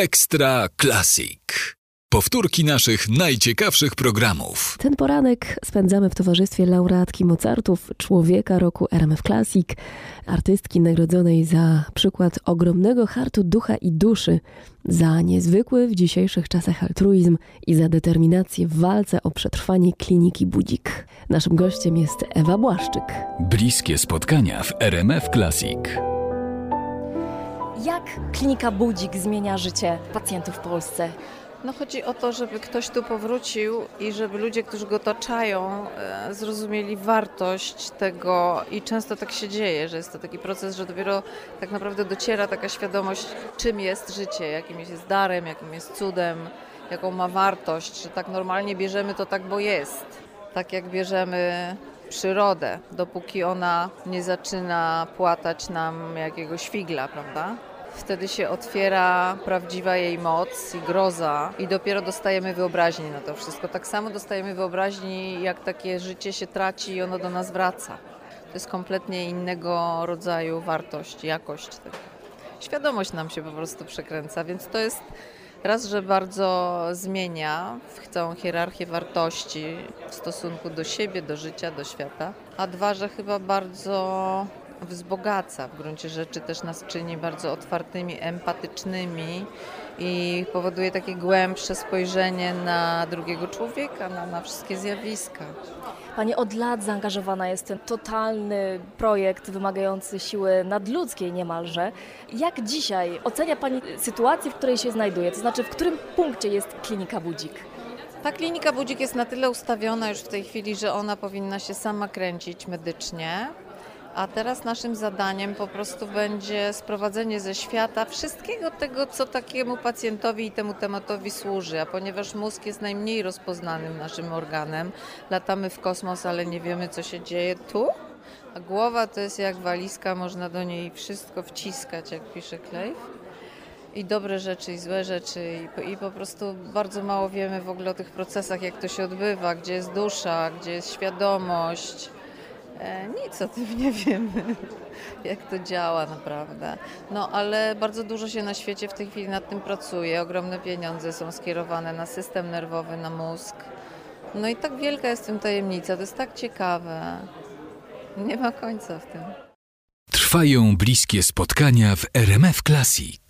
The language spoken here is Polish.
Ekstra Classic. Powtórki naszych najciekawszych programów. Ten poranek spędzamy w towarzystwie laureatki Mozartów, człowieka roku RMF Classic, artystki nagrodzonej za przykład ogromnego hartu ducha i duszy, za niezwykły w dzisiejszych czasach altruizm i za determinację w walce o przetrwanie kliniki Budzik. Naszym gościem jest Ewa Błaszczyk. Bliskie spotkania w RMF Classic. Jak klinika Budzik zmienia życie pacjentów w Polsce? No chodzi o to, żeby ktoś tu powrócił i żeby ludzie, którzy go otaczają, e, zrozumieli wartość tego i często tak się dzieje, że jest to taki proces, że dopiero tak naprawdę dociera taka świadomość, czym jest życie, jakim jest darem, jakim jest cudem, jaką ma wartość, że tak normalnie bierzemy to tak, bo jest. Tak jak bierzemy przyrodę, dopóki ona nie zaczyna płatać nam jakiegoś figla, prawda? Wtedy się otwiera prawdziwa jej moc i groza i dopiero dostajemy wyobraźni na to wszystko. Tak samo dostajemy wyobraźni, jak takie życie się traci i ono do nas wraca. To jest kompletnie innego rodzaju wartość, jakość. Świadomość nam się po prostu przekręca, więc to jest raz, że bardzo zmienia całą hierarchię wartości w stosunku do siebie, do życia, do świata, a dwa, że chyba bardzo wzbogaca w gruncie rzeczy, też nas czyni bardzo otwartymi, empatycznymi i powoduje takie głębsze spojrzenie na drugiego człowieka, na, na wszystkie zjawiska. Pani od lat zaangażowana jest w ten totalny projekt wymagający siły nadludzkiej niemalże. Jak dzisiaj ocenia Pani sytuację, w której się znajduje? To znaczy, w którym punkcie jest klinika Budzik? Ta klinika Budzik jest na tyle ustawiona już w tej chwili, że ona powinna się sama kręcić medycznie. A teraz naszym zadaniem po prostu będzie sprowadzenie ze świata wszystkiego tego, co takiemu pacjentowi i temu tematowi służy. A ponieważ mózg jest najmniej rozpoznanym naszym organem, latamy w kosmos, ale nie wiemy, co się dzieje tu. A głowa to jest jak walizka, można do niej wszystko wciskać, jak pisze Klejf. I dobre rzeczy, i złe rzeczy, i, i po prostu bardzo mało wiemy w ogóle o tych procesach, jak to się odbywa, gdzie jest dusza, gdzie jest świadomość nic o tym nie wiemy, jak to działa naprawdę. No ale bardzo dużo się na świecie w tej chwili nad tym pracuje. Ogromne pieniądze są skierowane na system nerwowy, na mózg. No i tak wielka jest w tym tajemnica, to jest tak ciekawe. Nie ma końca w tym. Trwają bliskie spotkania w RMF Classic.